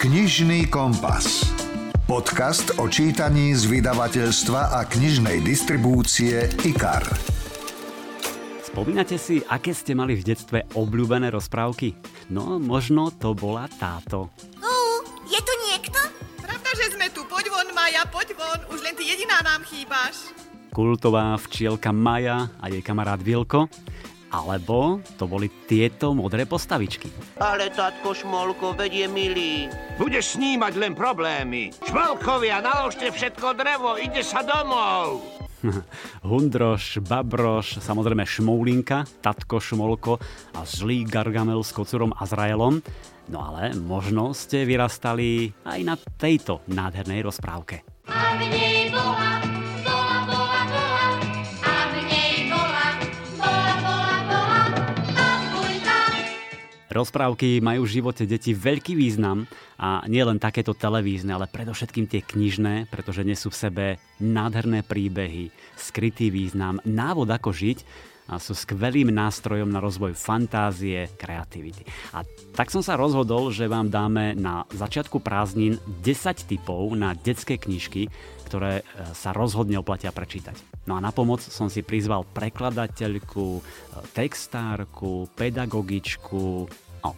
Knižný kompas. Podcast o čítaní z vydavateľstva a knižnej distribúcie IKAR. Spomínate si, aké ste mali v detstve obľúbené rozprávky? No, možno to bola táto. Uh, je tu niekto? Pravda, že sme tu. Poď von, Maja, poď von. Už len ty jediná nám chýbaš. Kultová včielka Maja a jej kamarát Vilko? Alebo to boli tieto modré postavičky. Ale tatko Šmolko, vedie milý. Budeš snímať len problémy. Šmolkovia, naložte všetko drevo, ide sa domov. Hundroš, Babroš, samozrejme Šmoulinka, Tatko Šmolko a zlý Gargamel s kocurom Azraelom. No ale možno ste vyrastali aj na tejto nádhernej rozprávke. A v nej Rozprávky majú v živote detí veľký význam a nie len takéto televízne, ale predovšetkým tie knižné, pretože nesú v sebe nádherné príbehy, skrytý význam, návod ako žiť a sú skvelým nástrojom na rozvoj fantázie, kreativity. A tak som sa rozhodol, že vám dáme na začiatku prázdnin 10 typov na detské knižky, ktoré e, sa rozhodne oplatia prečítať. No a na pomoc som si prizval prekladateľku, e, textárku, pedagogičku, no,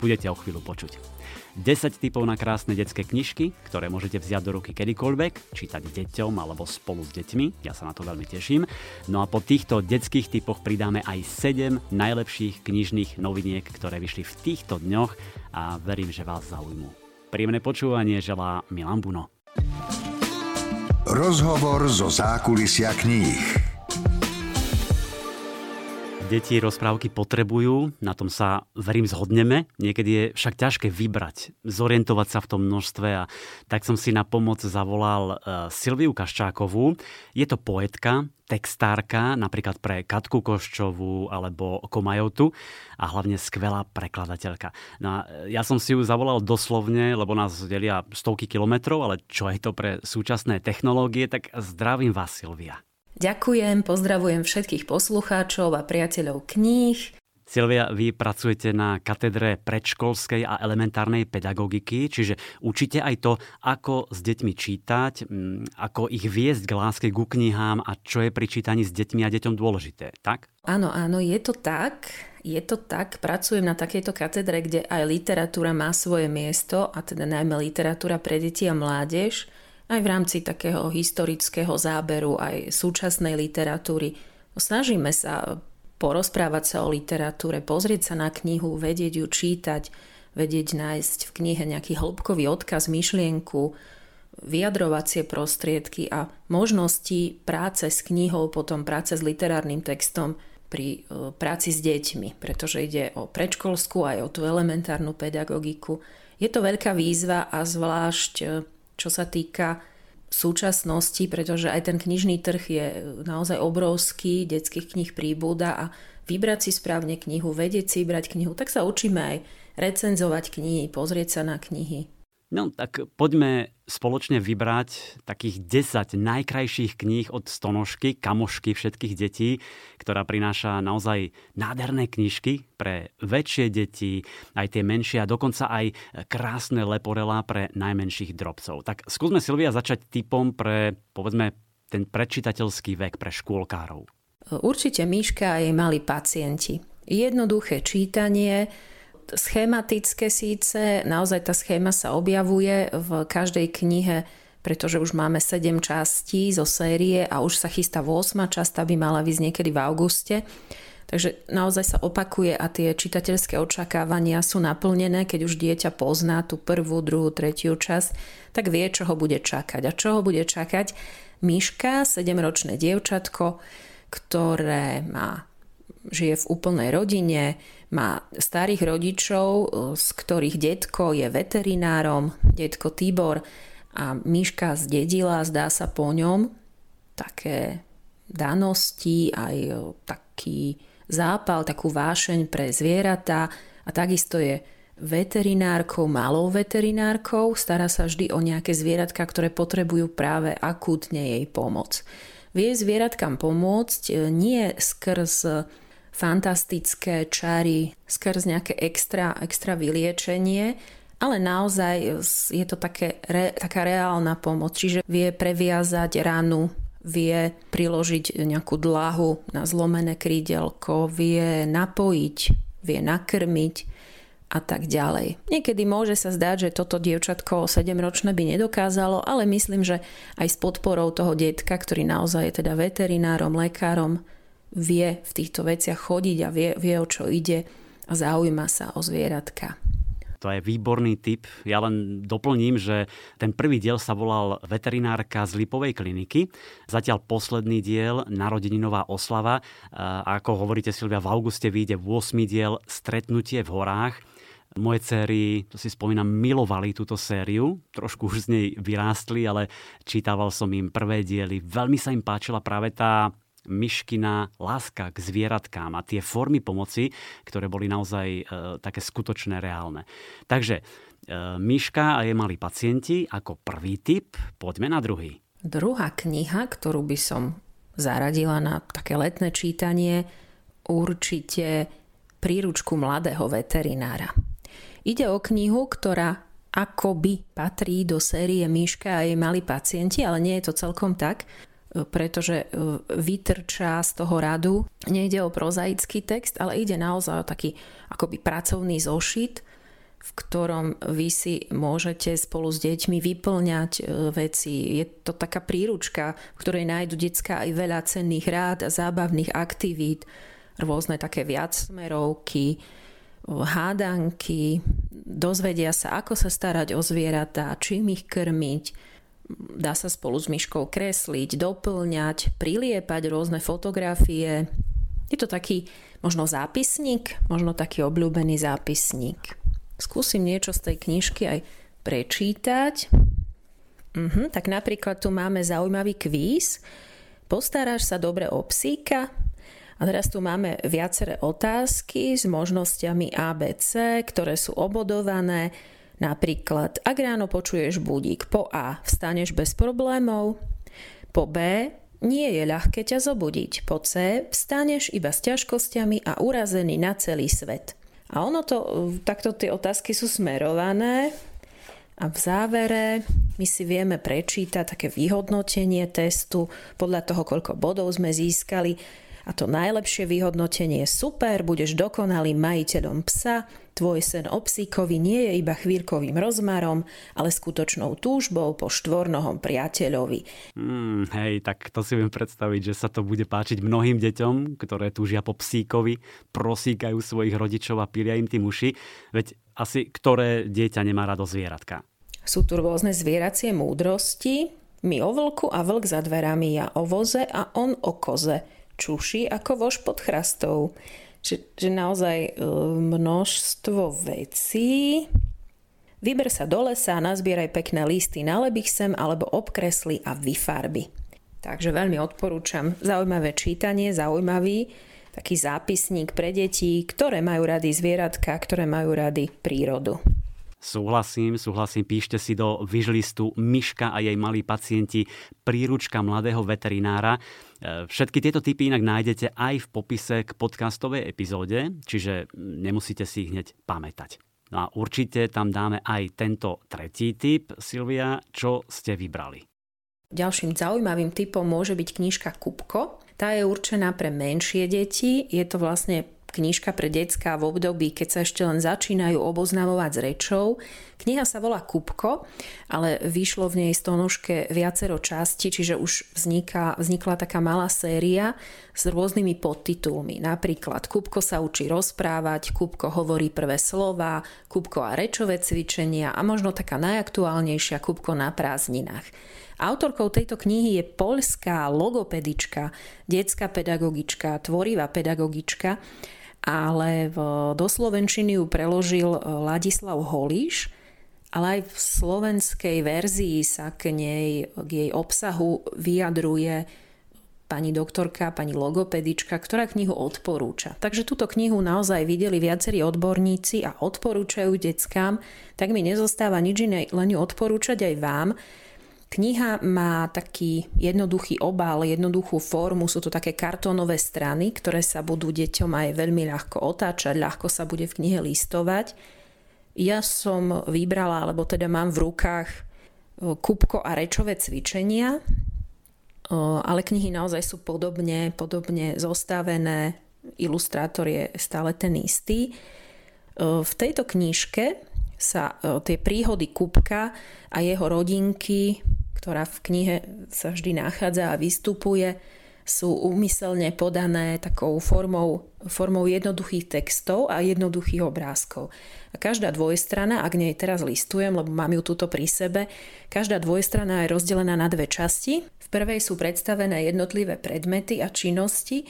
budete o chvíľu počuť. 10 typov na krásne detské knižky, ktoré môžete vziať do ruky kedykoľvek, čítať deťom alebo spolu s deťmi. Ja sa na to veľmi teším. No a po týchto detských typoch pridáme aj 7 najlepších knižných noviniek, ktoré vyšli v týchto dňoch a verím, že vás zaujmú. Príjemné počúvanie želá Milan Buno. Rozhovor zo zákulisia kníh. Deti rozprávky potrebujú, na tom sa, verím, zhodneme. Niekedy je však ťažké vybrať, zorientovať sa v tom množstve a tak som si na pomoc zavolal uh, Silviu Kaščákovú. Je to poetka, textárka, napríklad pre Katku Koščovú alebo Komajotu a hlavne skvelá prekladateľka. No a ja som si ju zavolal doslovne, lebo nás delia stovky kilometrov, ale čo je to pre súčasné technológie, tak zdravím vás, Silvia. Ďakujem, pozdravujem všetkých poslucháčov a priateľov kníh. Silvia, vy pracujete na katedre predškolskej a elementárnej pedagogiky, čiže učíte aj to, ako s deťmi čítať, ako ich viesť k láske ku knihám a čo je pri čítaní s deťmi a deťom dôležité, tak? Áno, áno, je to tak. Je to tak, pracujem na takejto katedre, kde aj literatúra má svoje miesto, a teda najmä literatúra pre deti a mládež aj v rámci takého historického záberu aj súčasnej literatúry. Snažíme sa porozprávať sa o literatúre, pozrieť sa na knihu, vedieť ju čítať, vedieť nájsť v knihe nejaký hĺbkový odkaz, myšlienku, vyjadrovacie prostriedky a možnosti práce s knihou, potom práce s literárnym textom pri e, práci s deťmi, pretože ide o predškolskú aj o tú elementárnu pedagogiku. Je to veľká výzva a zvlášť e, čo sa týka súčasnosti, pretože aj ten knižný trh je naozaj obrovský, detských kníh príbúda a vybrať si správne knihu, vedieť si vybrať knihu, tak sa učíme aj recenzovať knihy, pozrieť sa na knihy. No tak poďme spoločne vybrať takých 10 najkrajších kníh od Stonožky, kamošky všetkých detí, ktorá prináša naozaj nádherné knižky pre väčšie deti, aj tie menšie a dokonca aj krásne leporelá pre najmenších drobcov. Tak skúsme Silvia začať typom pre, povedzme, ten prečítateľský vek pre škôlkárov. Určite Míška a jej mali pacienti. Jednoduché čítanie, schematické síce, naozaj tá schéma sa objavuje v každej knihe, pretože už máme 7 častí zo série a už sa chystá 8 časť, aby mala výsť niekedy v auguste. Takže naozaj sa opakuje a tie čitateľské očakávania sú naplnené, keď už dieťa pozná tú prvú, druhú, tretiu časť, tak vie, čo ho bude čakať. A čo ho bude čakať? Myška, 7-ročné dievčatko, ktoré má, žije v úplnej rodine, má starých rodičov, z ktorých detko je veterinárom, detko Tibor a Myška zdedila, zdá sa po ňom, také danosti, aj taký zápal, takú vášeň pre zvieratá a takisto je veterinárkou, malou veterinárkou, stará sa vždy o nejaké zvieratka, ktoré potrebujú práve akútne jej pomoc. Vie zvieratkám pomôcť e, nie skrz fantastické čary skrz nejaké extra, extra vyliečenie, ale naozaj je to také, re, taká reálna pomoc, čiže vie previazať ranu, vie priložiť nejakú dlahu na zlomené krídelko, vie napojiť, vie nakrmiť a tak ďalej. Niekedy môže sa zdať, že toto dievčatko 7-ročné by nedokázalo, ale myslím, že aj s podporou toho detka, ktorý naozaj je teda veterinárom, lekárom, vie v týchto veciach chodiť a vie, vie o čo ide a zaujíma sa o zvieratka. To je výborný tip. Ja len doplním, že ten prvý diel sa volal Veterinárka z Lipovej kliniky. Zatiaľ posledný diel, Narodeninová oslava. A ako hovoríte Silvia, v auguste vyjde 8. diel Stretnutie v horách. Moje céry, to si spomínam, milovali túto sériu. Trošku už z nej vyrástli, ale čítával som im prvé diely. Veľmi sa im páčila práve tá myškina láska k zvieratkám a tie formy pomoci, ktoré boli naozaj e, také skutočné, reálne. Takže e, myška a jej malí pacienti ako prvý typ, poďme na druhý. Druhá kniha, ktorú by som zaradila na také letné čítanie, určite príručku mladého veterinára. Ide o knihu, ktorá akoby patrí do série Myška a jej malí pacienti, ale nie je to celkom tak pretože e, vytrčá z toho radu. Nejde o prozaický text, ale ide naozaj o taký akoby pracovný zošit, v ktorom vy si môžete spolu s deťmi vyplňať e, veci. Je to taká príručka, v ktorej nájdu detská aj veľa cenných rád a zábavných aktivít, rôzne také viacsmerovky, hádanky, dozvedia sa, ako sa starať o zvieratá, čím ich krmiť, Dá sa spolu s myškou kresliť, doplňať, priliepať rôzne fotografie. Je to taký možno zápisník, možno taký obľúbený zápisník. Skúsim niečo z tej knižky aj prečítať. Mhm, tak napríklad tu máme zaujímavý kvíz. Postaráš sa dobre o psíka? A teraz tu máme viaceré otázky s možnosťami ABC, ktoré sú obodované. Napríklad, ak ráno počuješ budík, po A vstaneš bez problémov, po B nie je ľahké ťa zobudiť, po C vstaneš iba s ťažkosťami a urazený na celý svet. A ono to, takto tie otázky sú smerované. A v závere my si vieme prečítať také vyhodnotenie testu podľa toho, koľko bodov sme získali a to najlepšie vyhodnotenie super, budeš dokonalým majiteľom psa, tvoj sen o psíkovi nie je iba chvíľkovým rozmarom, ale skutočnou túžbou po štvornohom priateľovi. Hmm, hej, tak to si viem predstaviť, že sa to bude páčiť mnohým deťom, ktoré túžia po psíkovi, prosíkajú svojich rodičov a pilia im tým uši. Veď asi ktoré dieťa nemá rado zvieratka? Sú tu rôzne zvieracie múdrosti, my o vlku a vlk za dverami, ja o voze a on o koze čuší ako vož pod chrastou. Že, že naozaj e, množstvo vecí. Vyber sa do lesa nazbieraj pekné listy, nalebich sem alebo obkresli a vyfarby. Takže veľmi odporúčam zaujímavé čítanie, zaujímavý taký zápisník pre deti, ktoré majú rady zvieratka, ktoré majú rady prírodu. Súhlasím, súhlasím, píšte si do vyžlistu Myška a jej malí pacienti príručka mladého veterinára. E, všetky tieto typy inak nájdete aj v popise k podcastovej epizóde, čiže nemusíte si ich hneď pamätať. No a určite tam dáme aj tento tretí typ. Silvia, čo ste vybrali? Ďalším zaujímavým typom môže byť knižka Kupko. Tá je určená pre menšie deti. Je to vlastne knižka pre decka v období, keď sa ešte len začínajú oboznamovať s rečou. Kniha sa volá Kupko, ale vyšlo v nej stonožke viacero časti, čiže už vzniká, vznikla taká malá séria s rôznymi podtitulmi. Napríklad Kupko sa učí rozprávať, Kupko hovorí prvé slova, Kupko a rečové cvičenia a možno taká najaktuálnejšia Kupko na prázdninách. Autorkou tejto knihy je poľská logopedička, detská pedagogička, tvorivá pedagogička ale do Slovenčiny ju preložil e, Ladislav Holíš, ale aj v slovenskej verzii sa k nej, k jej obsahu vyjadruje pani doktorka, pani logopedička, ktorá knihu odporúča. Takže túto knihu naozaj videli viacerí odborníci a odporúčajú deckám, tak mi nezostáva nič iné, len ju odporúčať aj vám, Kniha má taký jednoduchý obal, jednoduchú formu, sú to také kartónové strany, ktoré sa budú deťom aj veľmi ľahko otáčať, ľahko sa bude v knihe listovať. Ja som vybrala, alebo teda mám v rukách e, Kupko a rečové cvičenia, e, ale knihy naozaj sú podobne, podobne zostavené, ilustrátor je stále ten istý. V tejto knižke sa tie príhody Kupka a jeho rodinky, ktorá v knihe sa vždy nachádza a vystupuje, sú úmyselne podané takou formou, formou jednoduchých textov a jednoduchých obrázkov. A každá dvojstrana, ak nej teraz listujem, lebo mám ju tuto pri sebe, každá dvojstrana je rozdelená na dve časti. V prvej sú predstavené jednotlivé predmety a činnosti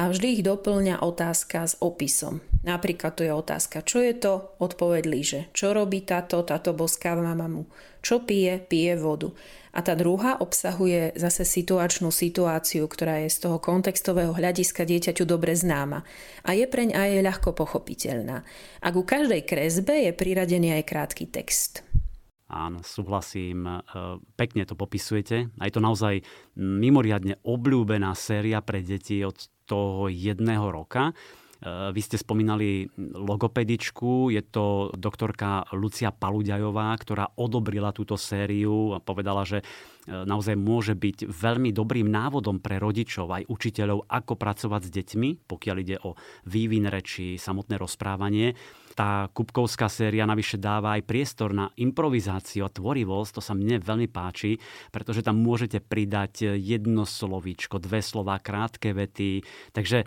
a vždy ich doplňa otázka s opisom. Napríklad tu je otázka, čo je to? Odpoveď líže. Čo robí táto? Táto boskáva mamu. Čo pije? Pije vodu. A tá druhá obsahuje zase situačnú situáciu, ktorá je z toho kontextového hľadiska dieťaťu dobre známa a je preň aj ľahko pochopiteľná. A ku každej kresbe je priradený aj krátky text. Áno, súhlasím. E, pekne to popisujete. A je to naozaj mimoriadne obľúbená séria pre deti od toho jedného roka. Eh, vy ste spomínali logopedičku, je to doktorka Lucia Paluďajová, ktorá odobrila túto sériu a povedala, že naozaj môže byť veľmi dobrým návodom pre rodičov aj učiteľov, ako pracovať s deťmi, pokiaľ ide o vývin reči, samotné rozprávanie tá Kupkovská séria navyše dáva aj priestor na improvizáciu a tvorivosť, to sa mne veľmi páči, pretože tam môžete pridať jedno slovíčko, dve slova, krátke vety. Takže e,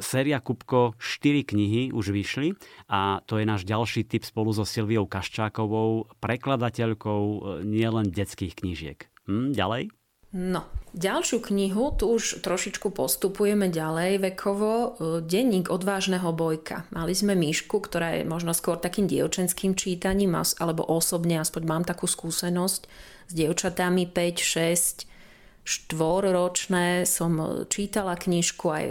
séria Kupko, štyri knihy už vyšli a to je náš ďalší tip spolu so Silviou Kaščákovou, prekladateľkou e, nielen detských knížiek. Hm, ďalej? No, ďalšiu knihu, tu už trošičku postupujeme ďalej vekovo, e, Denník odvážneho bojka. Mali sme Myšku, ktorá je možno skôr takým dievčenským čítaním, alebo osobne, aspoň mám takú skúsenosť s dievčatami 5, 6, štvorročné som čítala knižku, aj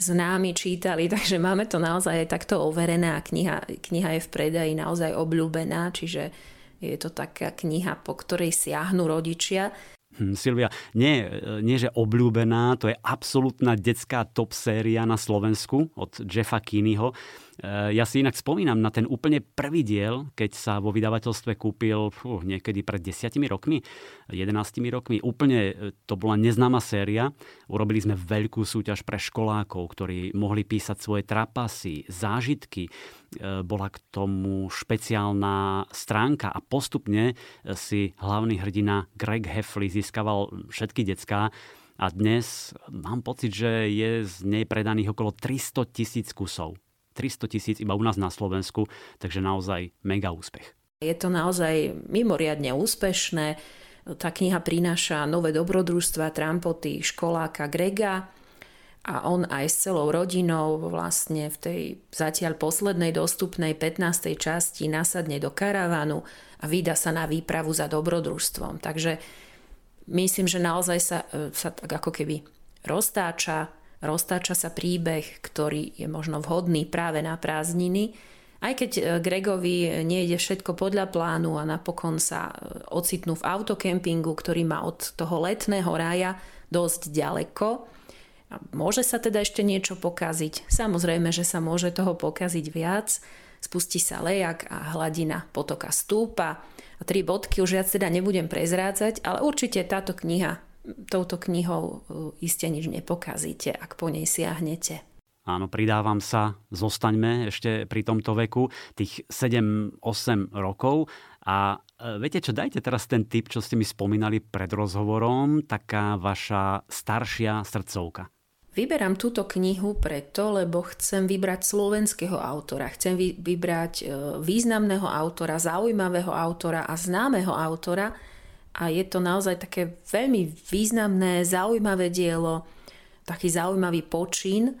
známi čítali, takže máme to naozaj aj takto overené a kniha, kniha je v predaji naozaj obľúbená, čiže je to taká kniha, po ktorej siahnu rodičia. Hm, Silvia, nie, nie že obľúbená, to je absolútna detská top séria na Slovensku od Jeffa Keeneyho. Eh, ja si inak spomínam na ten úplne prvý diel, keď sa vo vydavateľstve kúpil fú, niekedy pred desiatimi rokmi, 11 rokmi. Úplne eh, to bola neznáma séria. Urobili sme veľkú súťaž pre školákov, ktorí mohli písať svoje trapasy, zážitky. Eh, bola k tomu špeciálna stránka a postupne si hlavný hrdina Greg Heffley získaval všetky decká a dnes mám pocit, že je z nej predaných okolo 300 tisíc kusov. 300 tisíc iba u nás na Slovensku, takže naozaj mega úspech. Je to naozaj mimoriadne úspešné. Tá kniha prináša nové dobrodružstva, trampoty školáka Grega a on aj s celou rodinou vlastne v tej zatiaľ poslednej dostupnej 15. časti nasadne do karavanu a vydá sa na výpravu za dobrodružstvom. Takže myslím, že naozaj sa, e, sa tak ako keby roztáča roztáča sa príbeh, ktorý je možno vhodný práve na prázdniny. Aj keď e, Gregovi nejde všetko podľa plánu a napokon sa e, ocitnú v autokempingu, ktorý má od toho letného rája dosť ďaleko. Môže sa teda ešte niečo pokaziť. Samozrejme, že sa môže toho pokaziť viac. Spustí sa lejak a hladina potoka stúpa. A tri bodky už viac teda nebudem prezrádzať, ale určite táto kniha touto knihou e, iste nič nepokazíte, ak po nej siahnete. Áno, pridávam sa, zostaňme ešte pri tomto veku, tých 7-8 rokov. A e, viete čo, dajte teraz ten tip, čo ste mi spomínali pred rozhovorom, taká vaša staršia srdcovka. Vyberám túto knihu preto, lebo chcem vybrať slovenského autora. Chcem vybrať e, významného autora, zaujímavého autora a známeho autora, a je to naozaj také veľmi významné, zaujímavé dielo, taký zaujímavý počin,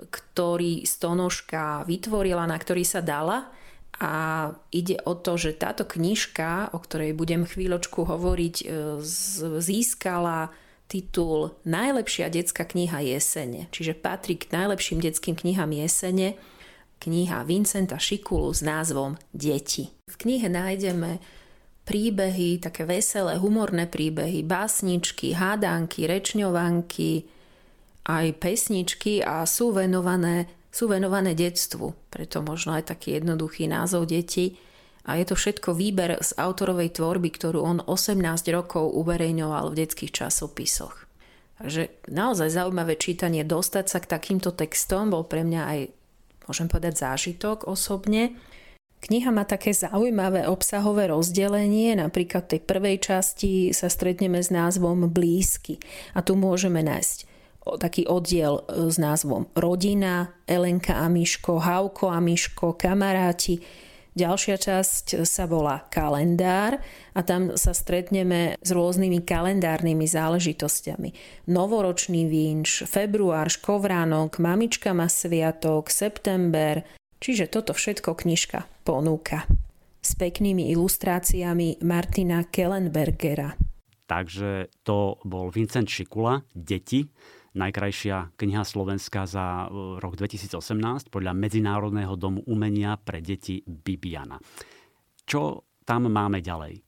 ktorý Stonožka vytvorila, na ktorý sa dala. A ide o to, že táto knižka, o ktorej budem chvíľočku hovoriť, e, získala titul Najlepšia detská kniha jesene, čiže patrí k najlepším detským knihám jesene, kniha Vincenta Šikulu s názvom Deti. V knihe nájdeme príbehy, také veselé, humorné príbehy, básničky, hádanky, rečňovanky, aj pesničky a sú venované sú venované detstvu, preto možno aj taký jednoduchý názov deti. A je to všetko výber z autorovej tvorby, ktorú on 18 rokov uverejňoval v detských časopisoch. Takže naozaj zaujímavé čítanie, dostať sa k takýmto textom bol pre mňa aj, môžem povedať, zážitok osobne. Kniha má také zaujímavé obsahové rozdelenie, napríklad v tej prvej časti sa stretneme s názvom Blízky a tu môžeme nájsť taký oddiel e, s názvom Rodina, Elenka a Miško, Hauko a Miško, kamaráti. Ďalšia časť sa volá Kalendár a tam sa stretneme s rôznymi kalendárnymi záležitosťami. Novoročný vínč, február, škovránok, mamička má sviatok, september, čiže toto všetko knižka ponúka. S peknými ilustráciami Martina Kellenbergera. Takže to bol Vincent Šikula, Deti, najkrajšia kniha Slovenska za e, rok 2018 podľa Medzinárodného domu umenia pre deti Bibiana. Čo tam máme ďalej?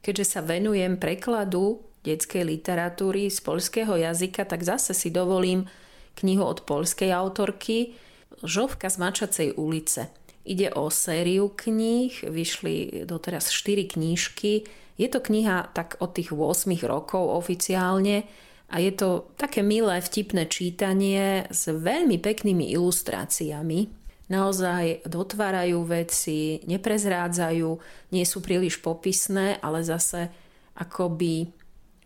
Keďže sa venujem prekladu detskej literatúry z polského jazyka, tak zase si dovolím knihu od polskej autorky Žovka z Mačacej ulice. Ide o sériu kníh, vyšli doteraz 4 knížky. Je to kniha tak od tých 8 rokov oficiálne, a je to také milé, vtipné čítanie s veľmi peknými ilustráciami. Naozaj dotvárajú veci, neprezrádzajú, nie sú príliš popisné, ale zase akoby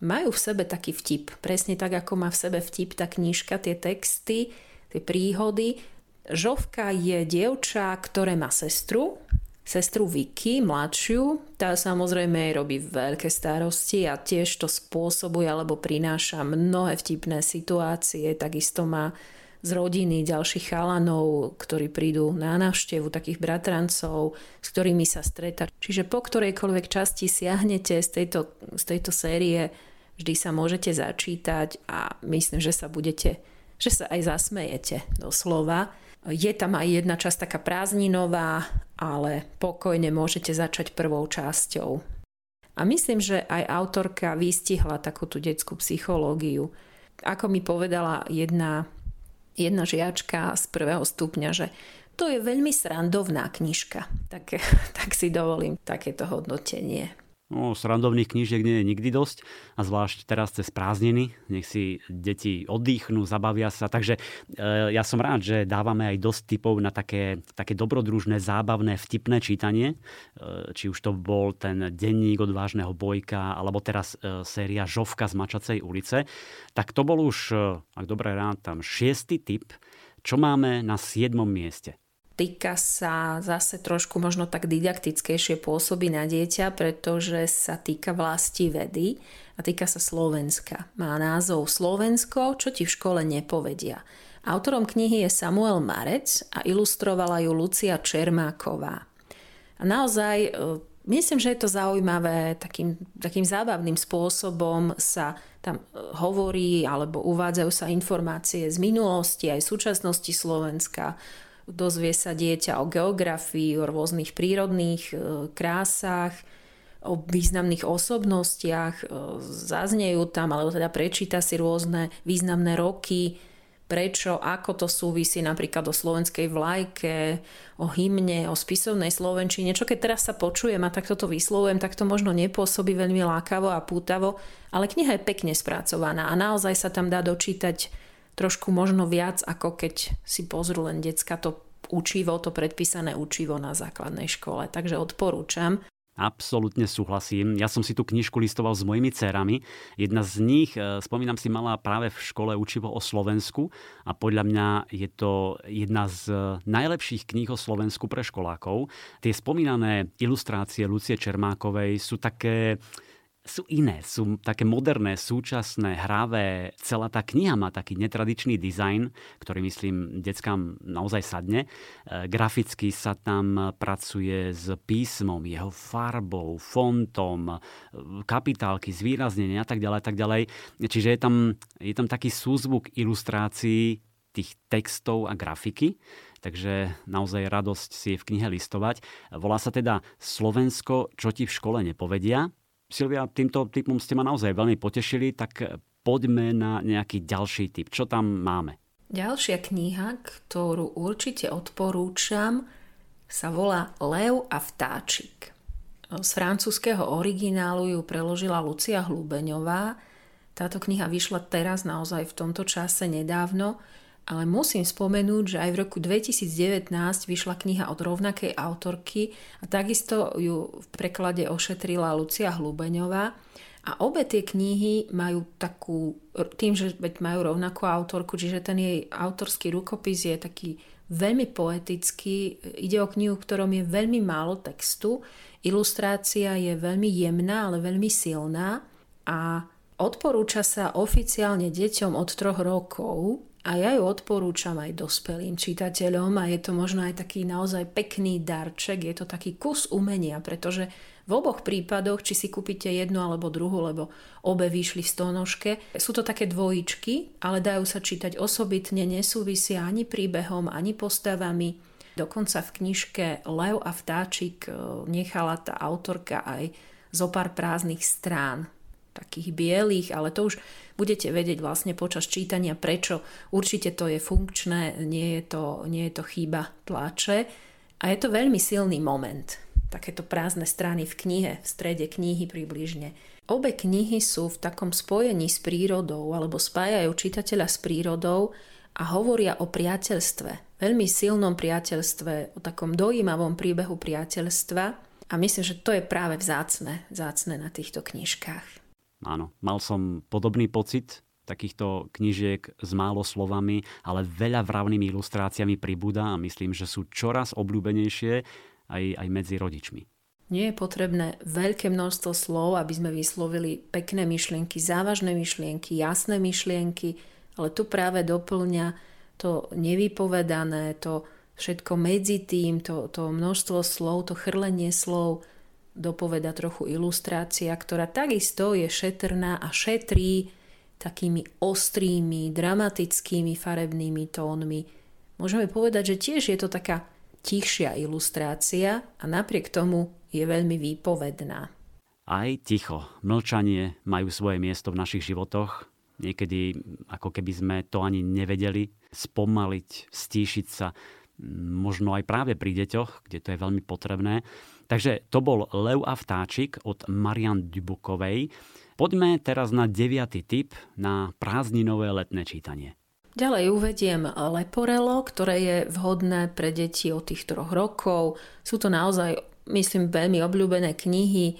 majú v sebe taký vtip. Presne tak, ako má v sebe vtip tá knižka, tie texty, tie príhody. Žovka je dievča, ktoré má sestru, sestru Vicky, mladšiu. Tá samozrejme robí veľké starosti a tiež to spôsobuje alebo prináša mnohé vtipné situácie. Takisto má z rodiny ďalších chalanov, ktorí prídu na návštevu, takých bratrancov, s ktorými sa stretá. Čiže po ktorejkoľvek časti siahnete z tejto, z tejto série, vždy sa môžete začítať a myslím, že sa budete, že sa aj zasmejete doslova. Je tam aj jedna časť taká prázdninová, ale pokojne môžete začať prvou časťou. A myslím, že aj autorka vystihla takú tú detskú psychológiu. Ako mi povedala jedna, jedna žiačka z prvého stupňa, že to je veľmi srandovná knižka. Tak, tak si dovolím takéto hodnotenie. No, srandovných knížiek nie je nikdy dosť a zvlášť teraz cez prázdniny. Nech si deti oddychnú, zabavia sa. Takže e, ja som rád, že dávame aj dosť typov na také, také dobrodružné, zábavné, vtipné čítanie. E, či už to bol ten denník odvážneho bojka, alebo teraz e, séria Žovka z Mačacej ulice. Tak to bol už, e, ak dobre rád, tam šiestý typ. Čo máme na siedmom mieste? Týka sa zase trošku možno tak didaktickejšie pôsoby na dieťa, pretože sa týka vlasti vedy a týka sa Slovenska. Má názov Slovensko, čo ti v škole nepovedia. Autorom knihy je Samuel Marec a ilustrovala ju Lucia Čermáková. A naozaj e, myslím, že je to zaujímavé, takým, takým zábavným spôsobom sa tam e, hovorí alebo uvádzajú sa informácie z minulosti aj súčasnosti Slovenska, dozvie sa dieťa o geografii, o rôznych prírodných e, krásach, o významných osobnostiach, e, zaznejú tam, alebo teda prečíta si rôzne významné roky, prečo, ako to súvisí napríklad o slovenskej vlajke, o hymne, o spisovnej slovenčine. Čo keď teraz sa počujem a takto to vyslovujem, tak to možno nepôsobí veľmi lákavo a pútavo, ale kniha je pekne spracovaná a naozaj sa tam dá dočítať trošku možno viac, ako keď si pozrú len decka to učivo, to predpísané učivo na základnej škole. Takže odporúčam. Absolutne súhlasím. Ja som si tú knižku listoval s mojimi cerami. Jedna z nich, e, spomínam si, mala práve v škole učivo o Slovensku a podľa mňa je to jedna z najlepších kníh o Slovensku pre školákov. Tie spomínané ilustrácie Lucie Čermákovej sú také sú iné, sú také moderné, súčasné, hravé. Celá tá kniha má taký netradičný dizajn, ktorý myslím deckám naozaj sadne. E, graficky sa tam pracuje s písmom, jeho farbou, fontom, e, kapitálky, zvýraznenie a tak ďalej, tak ďalej. Čiže je tam, je tam taký súzvuk ilustrácií tých textov a grafiky, takže naozaj radosť si je v knihe listovať. Volá sa teda Slovensko, čo ti v škole nepovedia Silvia, týmto typom ste ma naozaj veľmi potešili, tak poďme na nejaký ďalší typ. Čo tam máme? Ďalšia kniha, ktorú určite odporúčam, sa volá Lev a vtáčik. Z francúzského originálu ju preložila Lucia Hlubeňová. Táto kniha vyšla teraz naozaj v tomto čase nedávno, ale musím spomenúť, že aj v roku 2019 vyšla kniha od rovnakej autorky a takisto ju v preklade ošetrila Lucia Hlubeňová. A obe tie knihy majú takú, tým, že majú rovnakú autorku, čiže ten jej autorský rukopis je taký veľmi poetický. Ide o knihu, v ktorom je veľmi málo textu. Ilustrácia je veľmi jemná, ale veľmi silná. A odporúča sa oficiálne deťom od troch rokov, a ja ju odporúčam aj dospelým čitateľom a je to možno aj taký naozaj pekný darček, je to taký kus umenia, pretože v oboch prípadoch, či si kúpite jednu alebo druhú, lebo obe vyšli v stonožke, sú to také dvojičky, ale dajú sa čítať osobitne, nesúvisia ani príbehom, ani postavami. Dokonca v knižke Lev a vtáčik e, nechala tá autorka aj zo pár prázdnych strán takých bielých, ale to už budete vedieť vlastne počas čítania, prečo určite to je funkčné, nie je to, nie je to chyba tlače. A je to veľmi silný moment. Takéto prázdne strany v knihe, v strede knihy približne. Obe knihy sú v takom spojení s prírodou alebo spájajú čitateľa s prírodou a hovoria o priateľstve. Veľmi silnom priateľstve, o takom dojímavom príbehu priateľstva a myslím, že to je práve vzácne, vzácne na týchto knižkách. Áno, mal som podobný pocit takýchto knižiek s málo slovami, ale veľa vravnými ilustráciami pribúda a myslím, že sú čoraz obľúbenejšie aj, aj medzi rodičmi. Nie je potrebné veľké množstvo slov, aby sme vyslovili pekné myšlienky, závažné myšlienky, jasné myšlienky, ale tu práve doplňa to nevypovedané, to všetko medzi tým, to, to množstvo slov, to chrlenie slov, dopoveda trochu ilustrácia, ktorá takisto je šetrná a šetrí takými ostrými, dramatickými farebnými tónmi. Môžeme povedať, že tiež je to taká tichšia ilustrácia a napriek tomu je veľmi výpovedná. Aj ticho, mlčanie majú svoje miesto v našich životoch. Niekedy ako keby sme to ani nevedeli spomaliť, stíšiť sa, možno aj práve pri deťoch, kde to je veľmi potrebné. Takže to bol Lev a vtáčik od Marian Dubukovej. Poďme teraz na deviatý tip na prázdninové letné čítanie. Ďalej uvediem Leporelo, ktoré je vhodné pre deti od tých troch rokov. Sú to naozaj, myslím, veľmi obľúbené knihy,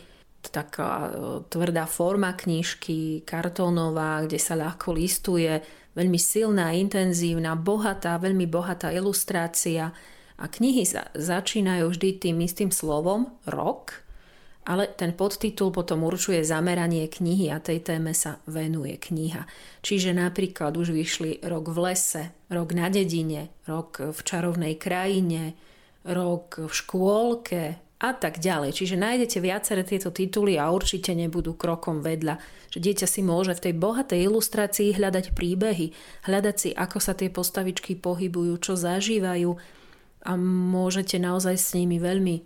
taká e, tvrdá forma knižky, kartónová, kde sa ľahko listuje, veľmi silná, intenzívna, bohatá, veľmi bohatá ilustrácia a knihy sa začínajú vždy tým istým slovom rok, ale ten podtitul potom určuje zameranie knihy a tej téme sa venuje kniha. Čiže napríklad už vyšli rok v lese, rok na dedine, rok v čarovnej krajine, rok v škôlke a tak ďalej. Čiže nájdete viaceré tieto tituly a určite nebudú krokom vedľa. Že dieťa si môže v tej bohatej ilustrácii hľadať príbehy, hľadať si, ako sa tie postavičky pohybujú, čo zažívajú, a môžete naozaj s nimi veľmi e,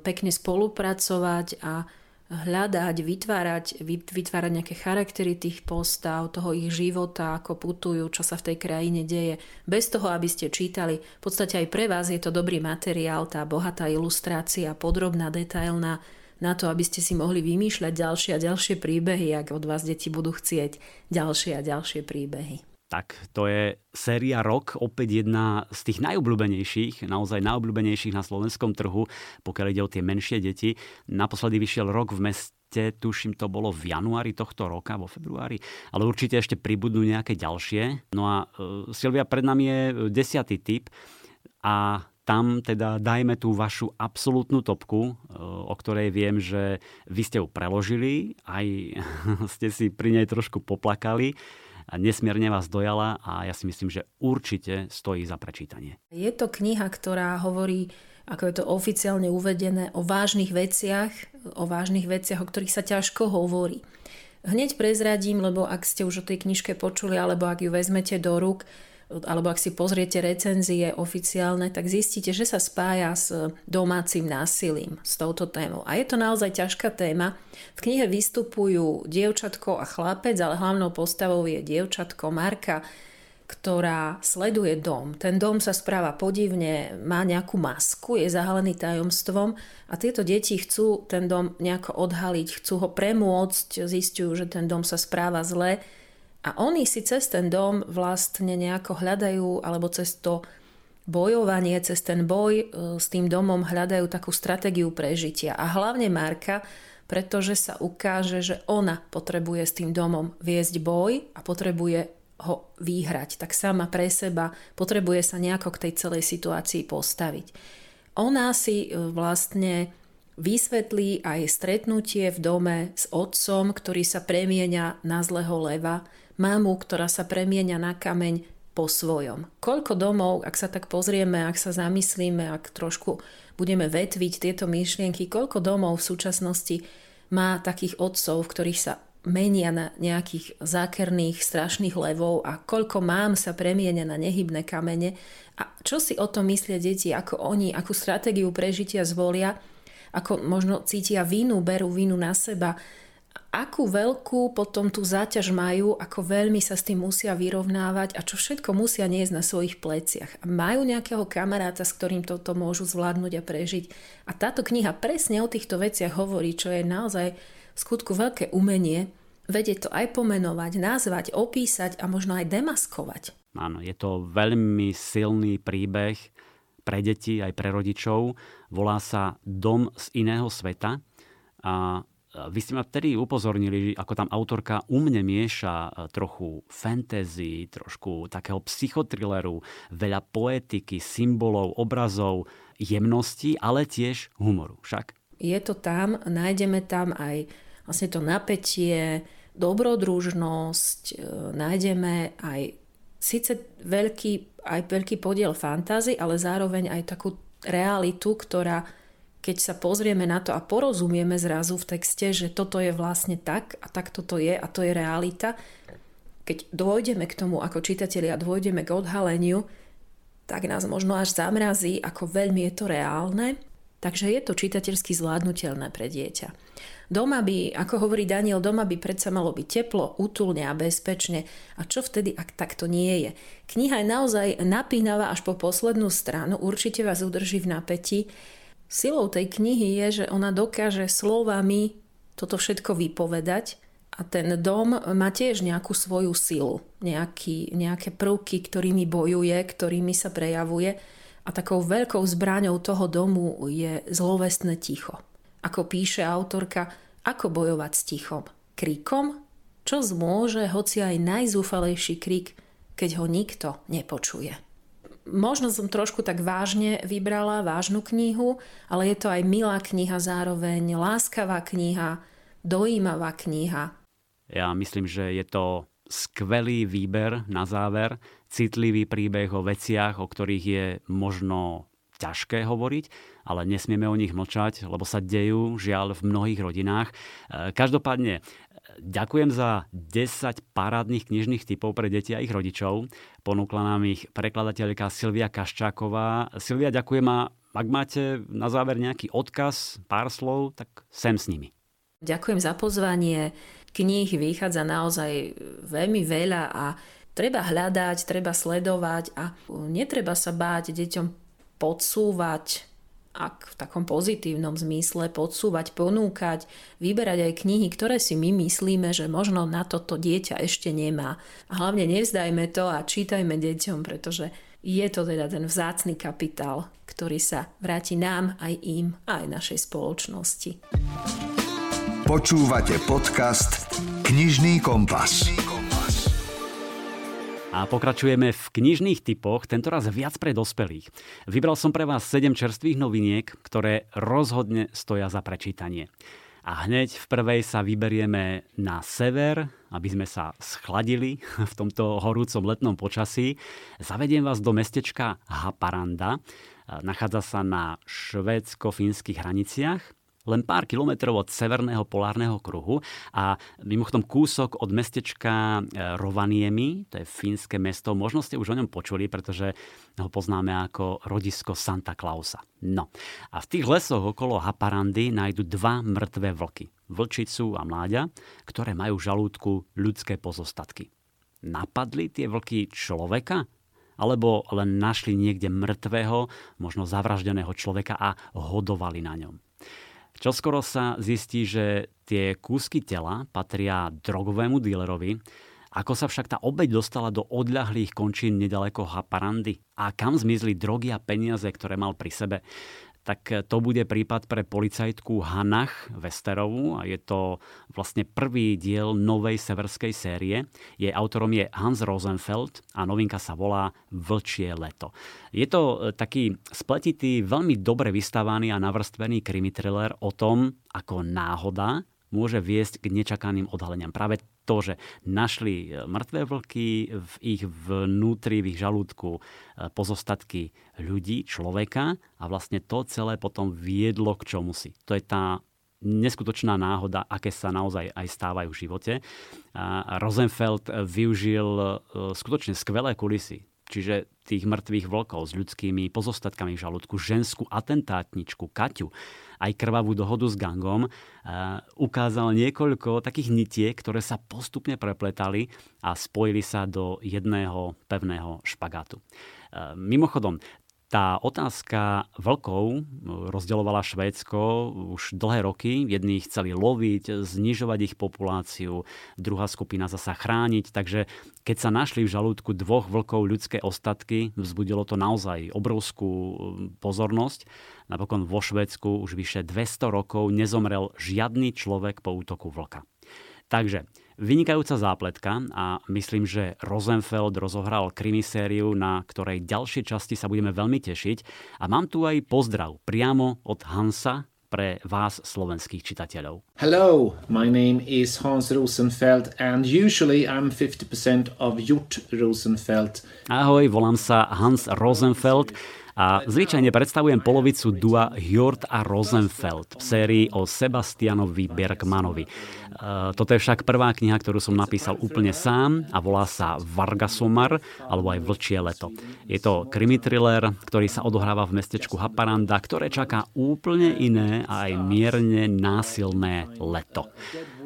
pekne spolupracovať a hľadať, vytvárať, vytvárať nejaké charaktery tých postav, toho ich života, ako putujú, čo sa v tej krajine deje. Bez toho, aby ste čítali, v podstate aj pre vás je to dobrý materiál, tá bohatá ilustrácia, podrobná, detailná, na to, aby ste si mohli vymýšľať ďalšie a ďalšie príbehy, ak od vás deti budú chcieť ďalšie a ďalšie príbehy. Tak, to je séria Rok, opäť jedna z tých najobľúbenejších, naozaj najobľúbenejších na slovenskom trhu, pokiaľ ide o tie menšie deti. Naposledy vyšiel Rok v meste, tuším to bolo v januári tohto roka, vo februári, ale určite ešte pribudnú nejaké ďalšie. No a uh, Silvia, pred nami je desiatý typ a tam teda dajme tú vašu absolútnu topku, e, o ktorej viem, že vy ste ju preložili, aj ste si pri nej trošku poplakali nesmierne vás dojala a ja si myslím, že určite stojí za prečítanie. Je to kniha, ktorá hovorí, ako je to oficiálne uvedené, o vážnych veciach, o vážnych veciach, o ktorých sa ťažko hovorí. Hneď prezradím, lebo ak ste už o tej knižke počuli, alebo ak ju vezmete do rúk, alebo ak si pozriete recenzie oficiálne, tak zistíte, že sa spája s domácim násilím, s touto témou. A je to naozaj ťažká téma. V knihe vystupujú dievčatko a chlapec, ale hlavnou postavou je dievčatko Marka, ktorá sleduje dom. Ten dom sa správa podivne, má nejakú masku, je zahalený tajomstvom a tieto deti chcú ten dom nejako odhaliť, chcú ho premôcť, zistujú, že ten dom sa správa zle a oni si cez ten dom vlastne nejako hľadajú, alebo cez to bojovanie, cez ten boj e, s tým domom hľadajú takú stratégiu prežitia. A hlavne Marka, pretože sa ukáže, že ona potrebuje s tým domom viesť boj a potrebuje ho výhrať. Tak sama pre seba potrebuje sa nejako k tej celej situácii postaviť. Ona si e, vlastne vysvetlí aj stretnutie v dome s otcom, ktorý sa premieňa na zlého leva, mamu, ktorá sa premieňa na kameň po svojom. Koľko domov, ak sa tak pozrieme, ak sa zamyslíme, ak trošku budeme vetviť tieto myšlienky, koľko domov v súčasnosti má takých otcov, v ktorých sa menia na nejakých zákerných, strašných levov a koľko mám sa premienia na nehybné kamene? A čo si o tom myslia deti, ako oni, akú stratégiu prežitia zvolia, ako možno cítia vínu, berú vínu na seba, akú veľkú potom tú záťaž majú, ako veľmi sa s tým musia vyrovnávať a čo všetko musia niesť na svojich pleciach. A majú nejakého kamaráta, s ktorým toto môžu zvládnuť a prežiť. A táto kniha presne o týchto veciach hovorí, čo je naozaj v skutku veľké umenie, vedieť to aj pomenovať, nazvať, opísať a možno aj demaskovať. Áno, je to veľmi silný príbeh pre deti aj pre rodičov. Volá sa Dom z iného sveta a vy ste ma vtedy upozornili, ako tam autorka u mne mieša e, trochu fantasy, trošku takého psychotrilleru, veľa poetiky, symbolov, obrazov, jemnosti, ale tiež humoru. Však? Je to tam, nájdeme tam aj vlastne to napätie, dobrodružnosť, e, nájdeme aj síce veľký, aj veľký podiel fantázy, ale zároveň aj takú realitu, ktorá keď sa pozrieme na to a porozumieme zrazu v texte, že toto je vlastne tak a tak toto je a to je realita, keď dôjdeme k tomu ako čitatelia, dôjdeme k odhaleniu, tak nás možno až zamrazí, ako veľmi je to reálne. Takže je to čitateľsky zvládnutelné pre dieťa. Doma by, ako hovorí Daniel, doma by predsa malo byť teplo, útulne a bezpečne. A čo vtedy, ak takto nie je? Kniha je naozaj napínavá až po poslednú stranu, určite vás udrží v napätí. Silou tej knihy je, že ona dokáže slovami toto všetko vypovedať a ten dom má tiež nejakú svoju silu, nejaký, nejaké prvky, ktorými bojuje, ktorými sa prejavuje a takou veľkou zbraňou toho domu je zlovestné ticho. Ako píše autorka, ako bojovať s tichom? Krikom? Čo zmôže hoci aj najzúfalejší krik, keď ho nikto nepočuje? Možno som trošku tak vážne vybrala vážnu knihu, ale je to aj milá kniha zároveň, láskavá kniha, dojímavá kniha. Ja myslím, že je to skvelý výber na záver, citlivý príbeh o veciach, o ktorých je možno ťažké hovoriť, ale nesmieme o nich mlčať, lebo sa dejú žiaľ v mnohých rodinách. E, každopádne Ďakujem za 10 parádnych knižných typov pre deti a ich rodičov. Ponúkla nám ich prekladateľka Silvia Kaščáková. Silvia, ďakujem a ak máte na záver nejaký odkaz, pár slov, tak sem s nimi. Ďakujem za pozvanie. Kníh vychádza naozaj veľmi veľa a treba hľadať, treba sledovať a netreba sa báť deťom podsúvať ak v takom pozitívnom zmysle podsúvať, ponúkať, vyberať aj knihy, ktoré si my myslíme, že možno na toto dieťa ešte nemá. A hlavne nevzdajme to a čítajme deťom, pretože je to teda ten vzácný kapitál, ktorý sa vráti nám, aj im, aj našej spoločnosti. Počúvate podcast Knižný kompas. A pokračujeme v knižných typoch, tentoraz viac pre dospelých. Vybral som pre vás 7 čerstvých noviniek, ktoré rozhodne stoja za prečítanie. A hneď v prvej sa vyberieme na sever, aby sme sa schladili v tomto horúcom letnom počasí. Zavediem vás do mestečka Haparanda. Nachádza sa na švédsko-fínskych hraniciach len pár kilometrov od severného polárneho kruhu a mimochodom kúsok od mestečka e, Rovaniemi, to je fínske mesto, možno ste už o ňom počuli, pretože ho poznáme ako rodisko Santa Clausa. No a v tých lesoch okolo Haparandy nájdu dva mŕtve vlky, vlčicu a mláďa, ktoré majú v žalúdku ľudské pozostatky. napadli tie vlky človeka? Alebo len našli niekde mŕtvého, možno zavraždeného človeka a hodovali na ňom? Čoskoro sa zistí, že tie kúsky tela patria drogovému dílerovi, ako sa však tá obeď dostala do odľahlých končín nedaleko Haparandy? A kam zmizli drogy a peniaze, ktoré mal pri sebe tak to bude prípad pre policajtku Hanach Westerovú a je to vlastne prvý diel novej severskej série. Jej autorom je Hans Rosenfeld a novinka sa volá Vlčie leto. Je to e, taký spletitý, veľmi dobre vystávaný a navrstvený krimi thriller o tom, ako náhoda môže viesť k nečakaným odhaleniam. Práve to, že našli e, mŕtvé vlky, v ich vnútri, v ich žalúdku e, pozostatky ľudí, človeka a vlastne to celé potom viedlo k čomu si. To je tá neskutočná náhoda, aké sa naozaj aj stávajú v živote. A Rosenfeld využil e, skutočne skvelé kulisy. Čiže tých mŕtvych vlkov s ľudskými pozostatkami v žalúdku, ženskú atentátničku Kaťu, aj krvavú dohodu s gangom, ukázal niekoľko takých nitiek, ktoré sa postupne prepletali a spojili sa do jedného pevného špagátu. Mimochodom, tá otázka vlkov rozdeľovala Švédsko už dlhé roky. Jedni chceli loviť, znižovať ich populáciu, druhá skupina zasa chrániť. Takže keď sa našli v žalúdku dvoch vlkov ľudské ostatky, vzbudilo to naozaj obrovskú um, pozornosť. Napokon vo Švédsku už vyše 200 rokov nezomrel žiadny človek po útoku vlka. Takže Vynikajúca zápletka a myslím, že Rosenfeld rozohral krimisériu, na ktorej ďalšie časti sa budeme veľmi tešiť. A mám tu aj pozdrav priamo od Hansa, pre vás slovenských čitateľov. Hello, my name is Hans Rosenfeld and usually I'm 50% of Jut Rosenfeld. Ahoj, volám sa Hans Rosenfeld a zvyčajne predstavujem polovicu dua Hjort a Rosenfeld v sérii o Sebastianovi Bergmanovi. E, toto je však prvá kniha, ktorú som napísal úplne sám a volá sa Vargasomar alebo aj Vlčie leto. Je to krimi thriller, ktorý sa odohráva v mestečku Haparanda, ktoré čaká úplne iné a aj mierne násilné leto.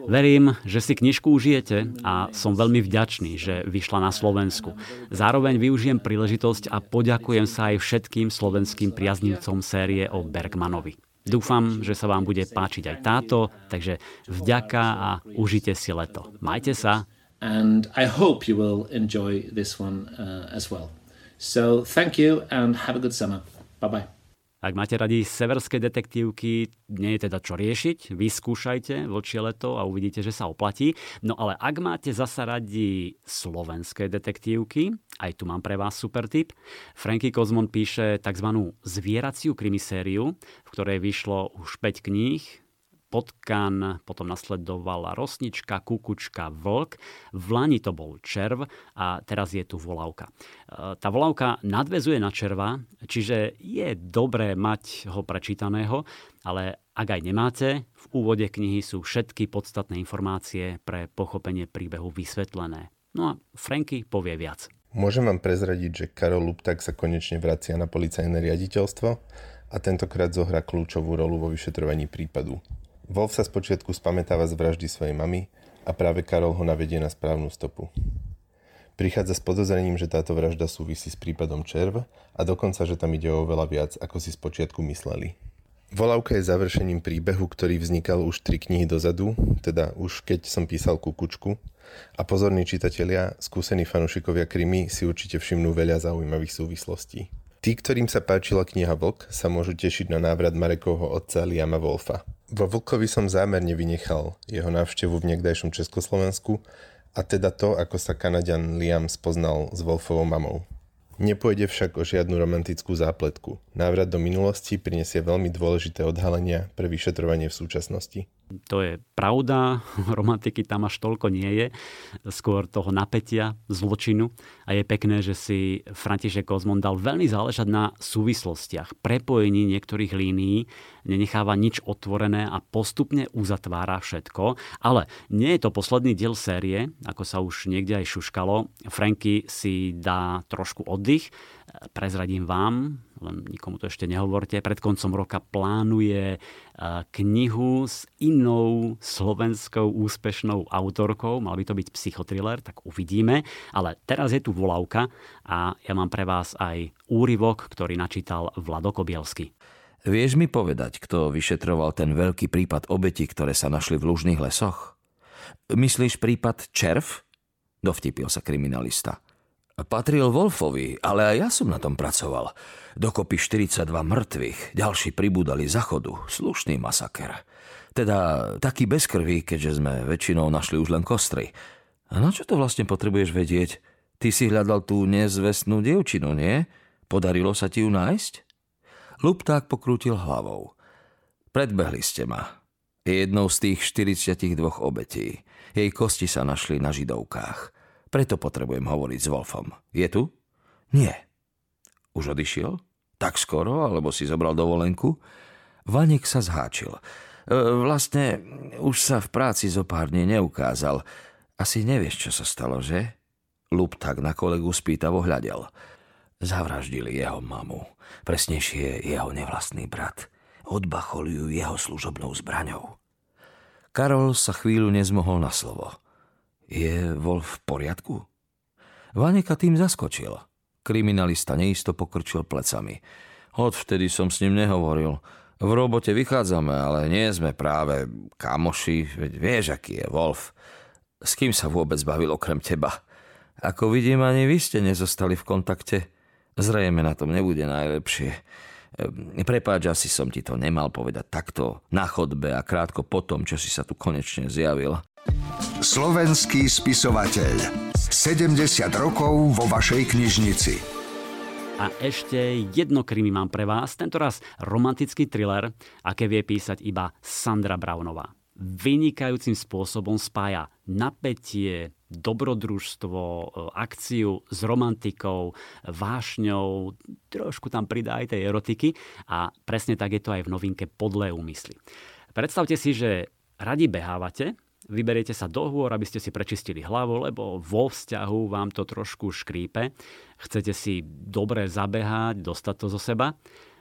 Verím, že si knižku užijete a som veľmi vďačný, že vyšla na Slovensku. Zároveň využijem príležitosť a poďakujem sa aj všetkým slovenským priaznivcom série o Bergmanovi. Dúfam, že sa vám bude páčiť aj táto, takže vďaka a užite si leto. Majte sa. And I hope you will enjoy this one uh, as well. So thank you and have a good summer. Bye bye. Ak máte radi severské detektívky, nie je teda čo riešiť, vyskúšajte vlčie leto a uvidíte, že sa oplatí. No ale ak máte zasa radi slovenské detektívky, aj tu mám pre vás super tip. Franky Kozmon píše tzv. zvieraciu krimisériu, v ktorej vyšlo už 5 kníh, potkan, potom nasledovala rosnička, kukučka, vlk, v lani to bol červ a teraz je tu volavka. E, tá volavka nadvezuje na červa, čiže je dobré mať ho prečítaného, ale ak aj nemáte, v úvode knihy sú všetky podstatné informácie pre pochopenie príbehu vysvetlené. No a Franky povie viac. Môžem vám prezradiť, že Karol Luptak sa konečne vracia na policajné riaditeľstvo a tentokrát zohrá kľúčovú rolu vo vyšetrovaní prípadu. Wolf sa spočiatku spamätáva z vraždy svojej mamy a práve Karol ho navedie na správnu stopu. Prichádza s podozrením, že táto vražda súvisí s prípadom červ a dokonca, že tam ide o veľa viac, ako si spočiatku mysleli. Volávka je završením príbehu, ktorý vznikal už tri knihy dozadu, teda už keď som písal Kukučku. A pozorní čitatelia, skúsení fanúšikovia krimi si určite všimnú veľa zaujímavých súvislostí. Tí, ktorým sa páčila kniha Vlk, sa môžu tešiť na návrat Marekovho otca Liama Wolfa – vo Vlkovi som zámerne vynechal jeho návštevu v niekdajšom Československu a teda to, ako sa Kanadian Liam spoznal s Wolfovou mamou. Nepôjde však o žiadnu romantickú zápletku. Návrat do minulosti prinesie veľmi dôležité odhalenia pre vyšetrovanie v súčasnosti. To je pravda, romantiky tam až toľko nie je, skôr toho napätia, zločinu. A je pekné, že si František Kozmon dal veľmi záležať na súvislostiach, prepojení niektorých línií, nenecháva nič otvorené a postupne uzatvára všetko, ale nie je to posledný diel série, ako sa už niekde aj šuškalo. Franky si dá trošku oddych, prezradím vám, len nikomu to ešte nehovorte, pred koncom roka plánuje knihu s inou slovenskou úspešnou autorkou. Mal by to byť psychotriller, tak uvidíme. Ale teraz je tu volávka a ja mám pre vás aj úryvok, ktorý načítal Vlado Kobielsky. Vieš mi povedať, kto vyšetroval ten veľký prípad obeti, ktoré sa našli v lužných lesoch? Myslíš prípad Červ? Dovtipil sa kriminalista. Patril Wolfovi, ale aj ja som na tom pracoval. Dokopy 42 mŕtvych, ďalší pribúdali zachodu. Slušný masaker. Teda taký bez krvi, keďže sme väčšinou našli už len kostry. A na čo to vlastne potrebuješ vedieť? Ty si hľadal tú nezvestnú dievčinu, nie? Podarilo sa ti ju nájsť? Lupták pokrútil hlavou. Predbehli ste ma. Je jednou z tých 42 obetí. Jej kosti sa našli na židovkách. Preto potrebujem hovoriť s Wolfom. Je tu? Nie. Už odišiel? Tak skoro, alebo si zobral dovolenku? Vanek sa zháčil. E, vlastne už sa v práci zo pár dní neukázal. Asi nevieš, čo sa stalo, že? Lup tak na kolegu spýtavo hľadel. Zavraždili jeho mamu. Presnejšie jeho nevlastný brat. Odbacholujú jeho služobnou zbraňou. Karol sa chvíľu nezmohol na slovo. Je Wolf v poriadku? Vaneka tým zaskočil. Kriminalista neisto pokrčil plecami. Odvtedy som s ním nehovoril. V robote vychádzame, ale nie sme práve kamoši, veď vieš, aký je Wolf. S kým sa vôbec bavil okrem teba? Ako vidím, ani vy ste nezostali v kontakte. Zrejme na tom nebude najlepšie. Ehm, prepáč, asi som ti to nemal povedať takto na chodbe a krátko potom, čo si sa tu konečne zjavil. Slovenský spisovateľ. 70 rokov vo vašej knižnici. A ešte jedno krimi mám pre vás, tentoraz romantický thriller, aké vie písať iba Sandra Brownová. Vynikajúcim spôsobom spája napätie, dobrodružstvo, akciu s romantikou, vášňou, trošku tam pridá aj tej erotiky a presne tak je to aj v novinke Podlé úmysly. Predstavte si, že radi behávate, vyberiete sa do hôr, aby ste si prečistili hlavu, lebo vo vzťahu vám to trošku škrípe. Chcete si dobre zabehať, dostať to zo seba.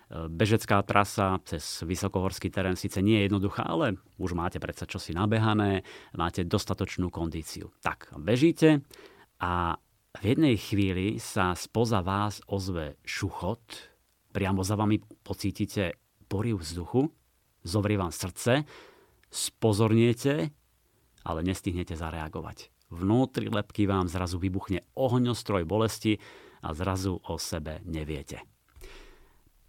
Bežecká trasa cez vysokohorský terén síce nie je jednoduchá, ale už máte predsa čosi nabehané, máte dostatočnú kondíciu. Tak, bežíte a v jednej chvíli sa spoza vás ozve šuchot, priamo za vami pocítite poriv vzduchu, zovrie vám srdce, spozorniete ale nestihnete zareagovať. Vnútri lepky vám zrazu vybuchne ohňostroj bolesti a zrazu o sebe neviete.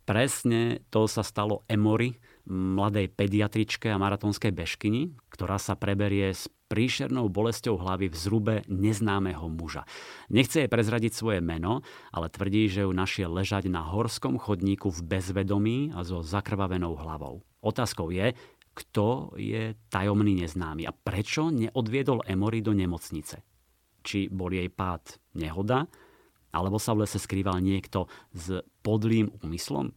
Presne to sa stalo Emory, mladej pediatričke a maratónskej bežkyni, ktorá sa preberie s príšernou bolesťou hlavy v zrube neznámeho muža. Nechce jej prezradiť svoje meno, ale tvrdí, že ju našiel ležať na horskom chodníku v bezvedomí a so zakrvavenou hlavou. Otázkou je, kto je tajomný neznámy a prečo neodviedol Emory do nemocnice. Či bol jej pád nehoda, alebo sa v lese skrýval niekto s podlým úmyslom.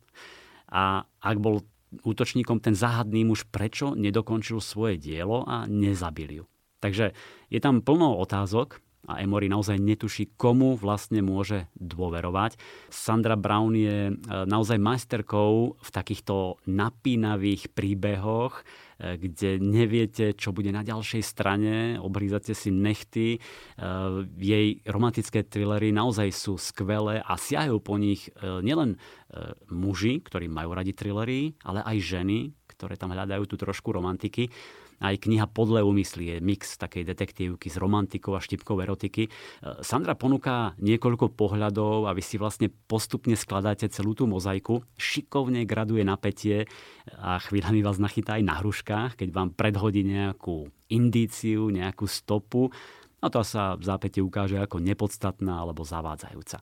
A ak bol útočníkom ten záhadný muž, prečo nedokončil svoje dielo a nezabil ju. Takže je tam plno otázok, a Emory naozaj netuší, komu vlastne môže dôverovať. Sandra Brown je e, naozaj majsterkou v takýchto napínavých príbehoch, e, kde neviete, čo bude na ďalšej strane, obrízate si nechty. E, jej romantické thrillery naozaj sú skvelé a siahajú po nich nielen muži, ktorí majú radi thrillery, ale aj ženy, ktoré tam hľadajú tú trošku romantiky. Aj kniha Podle úmysly je mix takej detektívky s romantikou a štipkou erotiky. E, Sandra ponúka niekoľko pohľadov a vy si vlastne postupne skladáte celú tú mozaiku. Šikovne graduje napätie a chvíľami vás nachytá aj na hruškách, keď vám predhodí nejakú indíciu, nejakú stopu. A to sa v zápäti ukáže ako nepodstatná alebo zavádzajúca.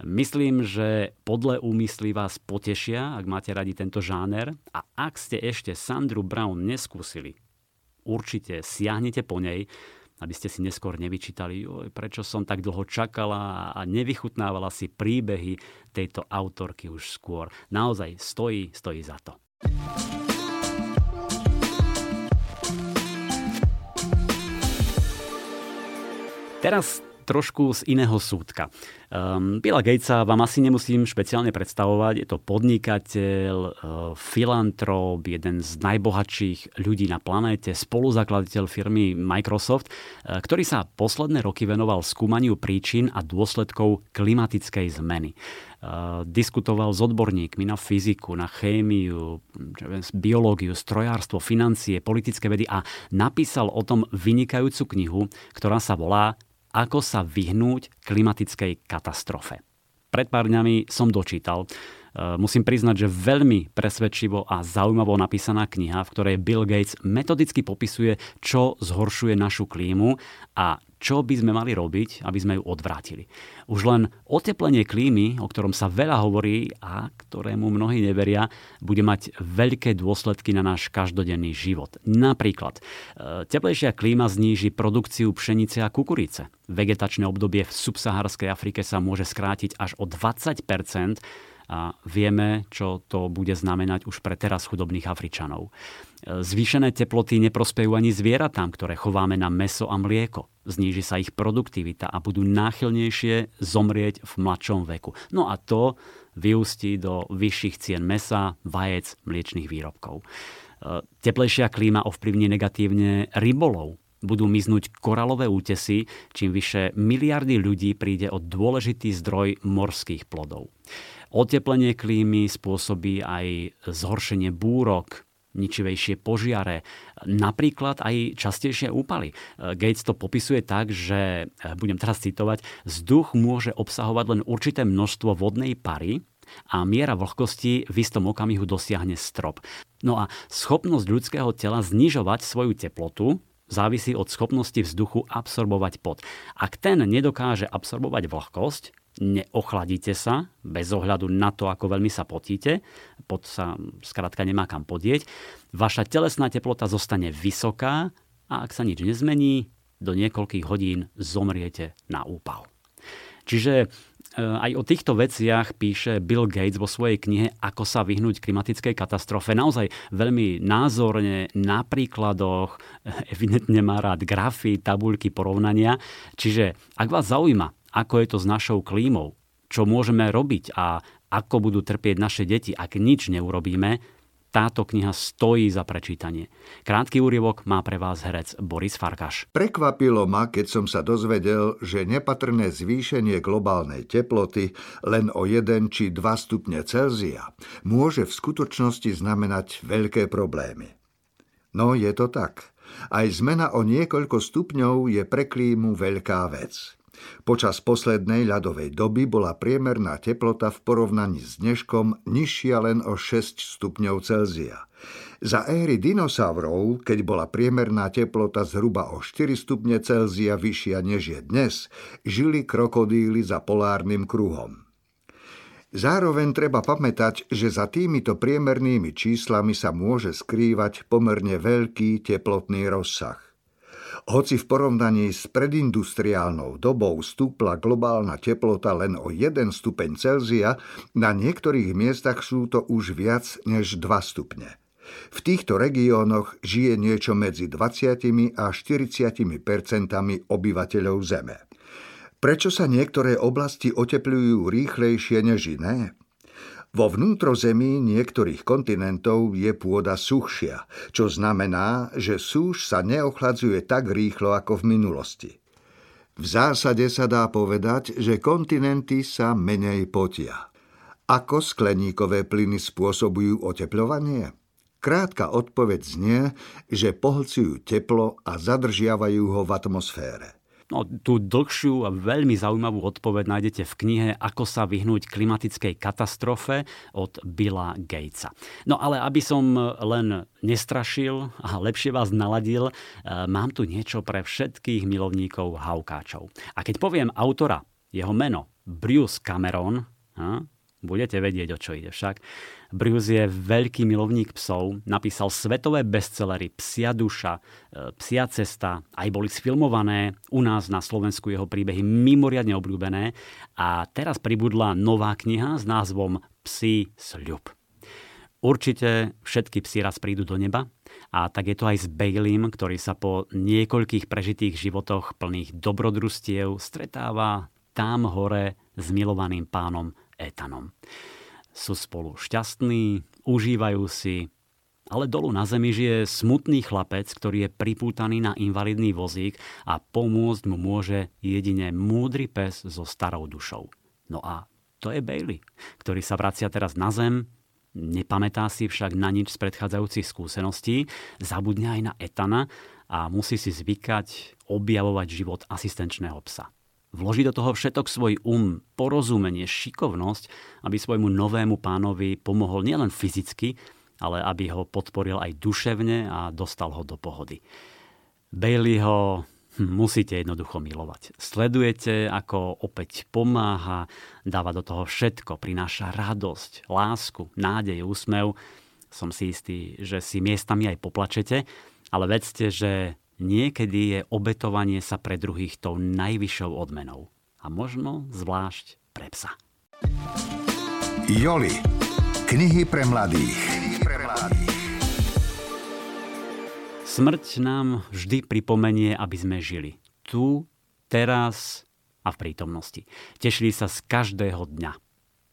Myslím, že podle úmysly vás potešia, ak máte radi tento žáner a ak ste ešte Sandru Brown neskúsili, určite siahnete po nej, aby ste si neskôr nevyčítali, prečo som tak dlho čakala a nevychutnávala si príbehy tejto autorky už skôr. Naozaj stojí, stojí za to. Teraz trošku z iného súdka. Um, Billa Gatesa vám asi nemusím špeciálne predstavovať. Je to podnikateľ, uh, filantrop, jeden z najbohatších ľudí na planéte, spoluzakladateľ firmy Microsoft, uh, ktorý sa posledné roky venoval skúmaniu príčin a dôsledkov klimatickej zmeny. Diskutoval s odborníkmi na fyziku, na chémiu, biológiu, strojárstvo, financie, politické vedy a napísal o tom vynikajúcu knihu, ktorá sa volá Ako sa vyhnúť klimatickej katastrofe. Pred pár dňami som dočítal, uh, musím priznať, že veľmi presvedčivo a zaujímavo napísaná kniha, v ktorej Bill Gates metodicky popisuje, čo zhoršuje našu klímu a čo by sme mali robiť, aby sme ju odvrátili. Už len oteplenie klímy, o ktorom sa veľa hovorí a ktorému mnohí neveria, bude mať veľké dôsledky na náš každodenný život. Napríklad, e, teplejšia klíma zníži produkciu pšenice a kukurice. Vegetačné obdobie v subsaharskej Afrike sa môže skrátiť až o 20 a vieme, čo to bude znamenať už pre teraz chudobných Afričanov. Zvýšené teploty neprospejú ani zvieratám, ktoré chováme na meso a mlieko. Zníži sa ich produktivita a budú náchylnejšie zomrieť v mladšom veku. No a to vyústí do vyšších cien mesa, vajec, mliečných výrobkov. Teplejšia klíma ovplyvní negatívne rybolov, budú miznúť koralové útesy, čím vyše miliardy ľudí príde o dôležitý zdroj morských plodov. Oteplenie klímy spôsobí aj zhoršenie búrok, ničivejšie požiare, napríklad aj častejšie úpaly. Gates to popisuje tak, že, budem teraz citovať, vzduch môže obsahovať len určité množstvo vodnej pary, a miera vlhkosti v istom okamihu dosiahne strop. No a schopnosť ľudského tela znižovať svoju teplotu závisí od schopnosti vzduchu absorbovať pod. Ak ten nedokáže absorbovať vlhkosť, neochladíte sa, bez ohľadu na to, ako veľmi sa potíte, pod sa skrátka nemá kam podieť, vaša telesná teplota zostane vysoká a ak sa nič nezmení, do niekoľkých hodín zomriete na úpal. Čiže e, aj o týchto veciach píše Bill Gates vo svojej knihe Ako sa vyhnúť klimatickej katastrofe. Naozaj veľmi názorne, na príkladoch, evidentne má rád grafy, tabuľky, porovnania. Čiže ak vás zaujíma, ako je to s našou klímou, čo môžeme robiť a ako budú trpieť naše deti, ak nič neurobíme, táto kniha stojí za prečítanie. Krátky úrievok má pre vás herec Boris Farkaš. Prekvapilo ma, keď som sa dozvedel, že nepatrné zvýšenie globálnej teploty len o 1 či 2 stupne Celzia môže v skutočnosti znamenať veľké problémy. No je to tak. Aj zmena o niekoľko stupňov je pre klímu veľká vec. Počas poslednej ľadovej doby bola priemerná teplota v porovnaní s dneškom nižšia len o 6 stupňov Celzia. Za éry dinosaurov, keď bola priemerná teplota zhruba o 4 stupne Celzia vyššia než je dnes, žili krokodíly za polárnym kruhom. Zároveň treba pamätať, že za týmito priemernými číslami sa môže skrývať pomerne veľký teplotný rozsah. Hoci v porovnaní s predindustriálnou dobou stúpla globálna teplota len o 1 stupeň Celzia, na niektorých miestach sú to už viac než 2 stupne. V týchto regiónoch žije niečo medzi 20 a 40 percentami obyvateľov Zeme. Prečo sa niektoré oblasti otepľujú rýchlejšie než iné? Vo vnútrozemí niektorých kontinentov je pôda suchšia, čo znamená, že súš sa neochladzuje tak rýchlo ako v minulosti. V zásade sa dá povedať, že kontinenty sa menej potia. Ako skleníkové plyny spôsobujú oteplovanie? Krátka odpoveď znie, že pohlcujú teplo a zadržiavajú ho v atmosfére. No, tú dlhšiu a veľmi zaujímavú odpoveď nájdete v knihe Ako sa vyhnúť klimatickej katastrofe od Billa Gatesa. No ale aby som len nestrašil a lepšie vás naladil, e, mám tu niečo pre všetkých milovníkov haukáčov. A keď poviem autora, jeho meno, Bruce Cameron, Budete vedieť, o čo ide však. Bruce je veľký milovník psov, napísal svetové bestsellery Psia duša, e, Psia cesta, aj boli sfilmované u nás na Slovensku jeho príbehy mimoriadne obľúbené a teraz pribudla nová kniha s názvom Psi sľub. Určite všetky psi raz prídu do neba A tak je to aj s Baileym, ktorý sa po niekoľkých prežitých životoch plných dobrodružstiev stretáva tam hore s milovaným pánom Etanom. Sú spolu šťastní, užívajú si, ale dolu na zemi žije smutný chlapec, ktorý je pripútaný na invalidný vozík a pomôcť mu môže jedine múdry pes so starou dušou. No a to je Bailey, ktorý sa vracia teraz na zem, nepamätá si však na nič z predchádzajúcich skúseností, zabudne aj na Etana a musí si zvykať objavovať život asistenčného psa. Vloží do toho všetok svoj um, porozumenie, šikovnosť, aby svojmu novému pánovi pomohol nielen fyzicky, ale aby ho podporil aj duševne a dostal ho do pohody. Bailey ho hm, musíte jednoducho milovať. Sledujete, ako opäť pomáha, dáva do toho všetko, prináša radosť, lásku, nádej, úsmev. Som si istý, že si miestami aj poplačete, ale vedzte, že niekedy je obetovanie sa pre druhých tou najvyššou odmenou. A možno zvlášť pre psa. Joli. Knihy pre mladých. Smrť nám vždy pripomenie, aby sme žili. Tu, teraz a v prítomnosti. Tešili sa z každého dňa.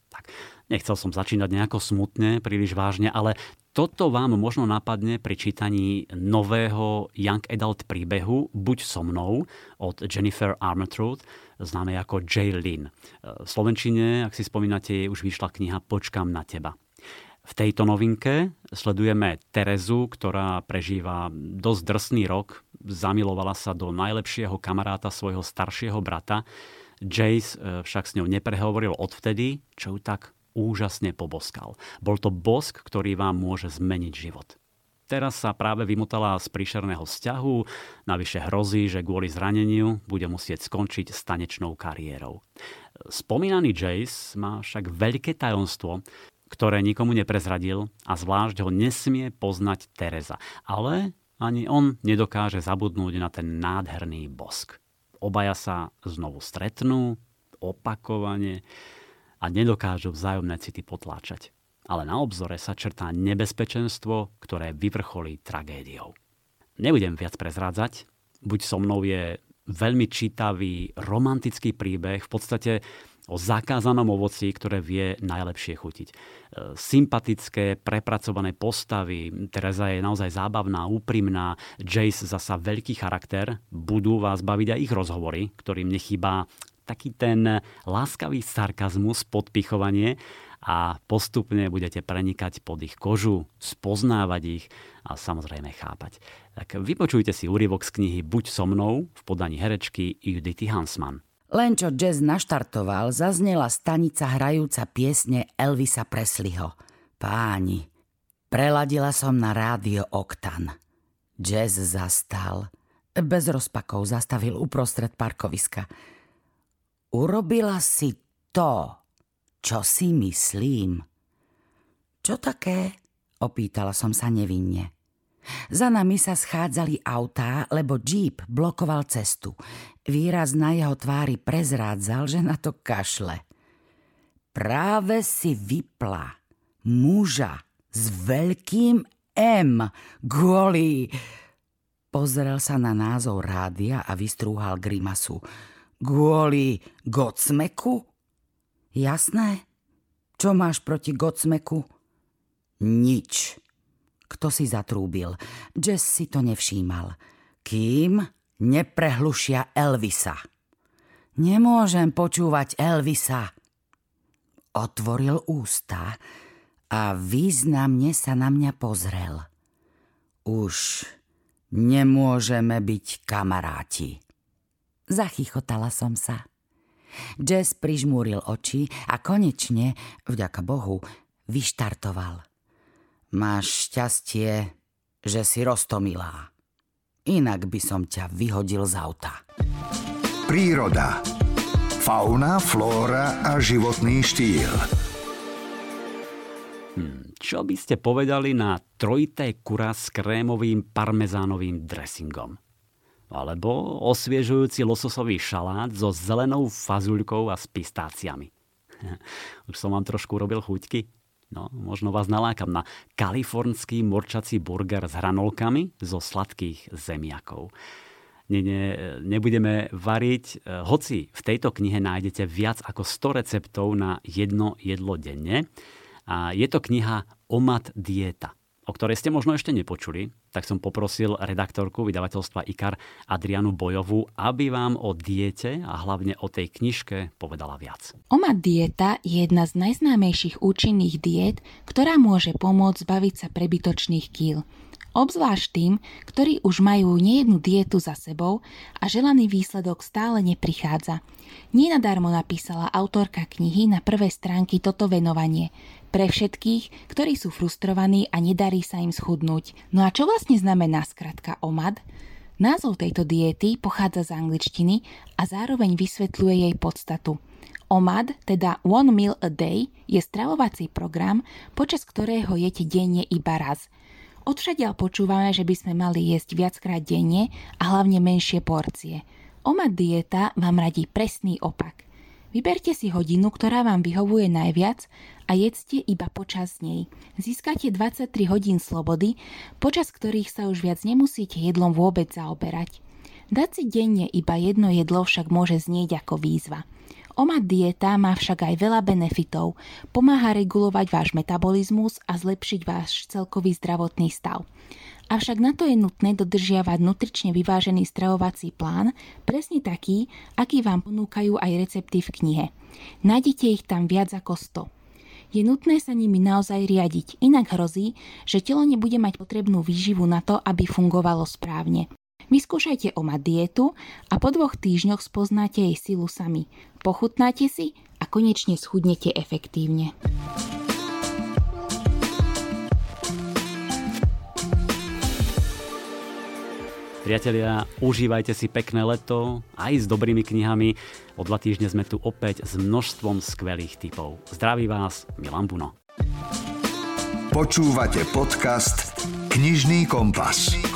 Tak, nechcel som začínať nejako smutne, príliš vážne, ale toto vám možno napadne pri čítaní nového Young Adult príbehu Buď so mnou od Jennifer Armentrout, známej ako J. Lynn. V Slovenčine, ak si spomínate, už vyšla kniha Počkám na teba. V tejto novinke sledujeme Terezu, ktorá prežíva dosť drsný rok. Zamilovala sa do najlepšieho kamaráta svojho staršieho brata. Jace eh, však s ňou neprehovoril odvtedy, čo ju tak úžasne poboskal. Bol to bosk, ktorý vám môže zmeniť život. Teraz sa práve vymotala z príšerného vzťahu, navyše hrozí, že kvôli zraneniu bude musieť skončiť s tanečnou kariérou. Spomínaný Jace má však veľké tajomstvo, ktoré nikomu neprezradil a zvlášť ho nesmie poznať Teresa. Ale ani on nedokáže zabudnúť na ten nádherný bosk. Obaja sa znovu stretnú, opakovane a nedokážu vzájomné city potláčať. Ale na obzore sa črtá nebezpečenstvo, ktoré vyvrcholí tragédiou. Nebudem viac prezrádzať. Buď so mnou je veľmi čítavý, romantický príbeh, v podstate o zakázanom ovoci, ktoré vie najlepšie chutiť. E, sympatické, prepracované postavy, Teresa je naozaj zábavná, úprimná, Jace zasa veľký charakter, budú vás baviť aj ich rozhovory, ktorým nechýba taký ten láskavý sarkazmus, podpichovanie a postupne budete prenikať pod ich kožu, spoznávať ich a samozrejme chápať. Tak vypočujte si úryvok z knihy Buď so mnou v podaní herečky Judity Hansman. Len čo jazz naštartoval, zaznela stanica hrajúca piesne Elvisa Presleyho. Páni, preladila som na rádio Oktan. Jazz zastal. Bez rozpakov zastavil uprostred parkoviska. Urobila si to, čo si myslím. Čo také? Opýtala som sa nevinne. Za nami sa schádzali autá, lebo Jeep blokoval cestu. Výraz na jeho tvári prezrádzal, že na to kašle. Práve si vypla muža s veľkým M, golý. Pozrel sa na názov rádia a vystrúhal grimasu. Kvôli Gocmeku? Jasné. Čo máš proti Gocmeku? Nič. Kto si zatrúbil? Jess si to nevšímal. Kým neprehlušia Elvisa. Nemôžem počúvať Elvisa. Otvoril ústa a významne sa na mňa pozrel. Už nemôžeme byť kamaráti. Zachychotala som sa. Jess prižmúril oči a konečne, vďaka Bohu, vyštartoval. Máš šťastie, že si roztomilá. Inak by som ťa vyhodil z auta. Príroda. Fauna, flóra a životný štýl. Hmm, čo by ste povedali na trojité kura s krémovým parmezánovým dressingom? Alebo osviežujúci lososový šalát so zelenou fazuľkou a s pistáciami. Už som vám trošku robil chuťky? No, možno vás nalákam na kalifornský morčací burger s hranolkami zo sladkých zemiakov. Nie, nie, nebudeme variť, hoci v tejto knihe nájdete viac ako 100 receptov na jedno jedlo denne. A je to kniha Omad dieta o ktorej ste možno ešte nepočuli, tak som poprosil redaktorku vydavateľstva IKAR Adrianu Bojovú, aby vám o diete a hlavne o tej knižke povedala viac. OMAD dieta je jedna z najznámejších účinných diet, ktorá môže pomôcť zbaviť sa prebytočných kýl. Obzvlášť tým, ktorí už majú nejednú dietu za sebou a želaný výsledok stále neprichádza. Nenadarmo napísala autorka knihy na prvé stránky toto venovanie – pre všetkých, ktorí sú frustrovaní a nedarí sa im schudnúť. No a čo vlastne znamená skratka OMAD? Názov tejto diety pochádza z angličtiny a zároveň vysvetľuje jej podstatu. OMAD, teda One Meal a Day, je stravovací program, počas ktorého jete denne iba raz. Odvšadiaľ počúvame, že by sme mali jesť viackrát denne a hlavne menšie porcie. OMAD dieta vám radí presný opak. Vyberte si hodinu, ktorá vám vyhovuje najviac a jedzte iba počas nej. Získate 23 hodín slobody, počas ktorých sa už viac nemusíte jedlom vôbec zaoberať. Dať si denne iba jedno jedlo však môže znieť ako výzva. OMAD dieta má však aj veľa benefitov. Pomáha regulovať váš metabolizmus a zlepšiť váš celkový zdravotný stav. Avšak na to je nutné dodržiavať nutrične vyvážený stravovací plán, presne taký, aký vám ponúkajú aj recepty v knihe. Nájdete ich tam viac ako 100. Je nutné sa nimi naozaj riadiť, inak hrozí, že telo nebude mať potrebnú výživu na to, aby fungovalo správne. Vyskúšajte omať dietu a po dvoch týždňoch spoznáte jej silu sami. Pochutnáte si a konečne schudnete efektívne. Priatelia, užívajte si pekné leto aj s dobrými knihami. O dva týždne sme tu opäť s množstvom skvelých typov. Zdraví vás, Milan Buno. Počúvate podcast Knižný kompas.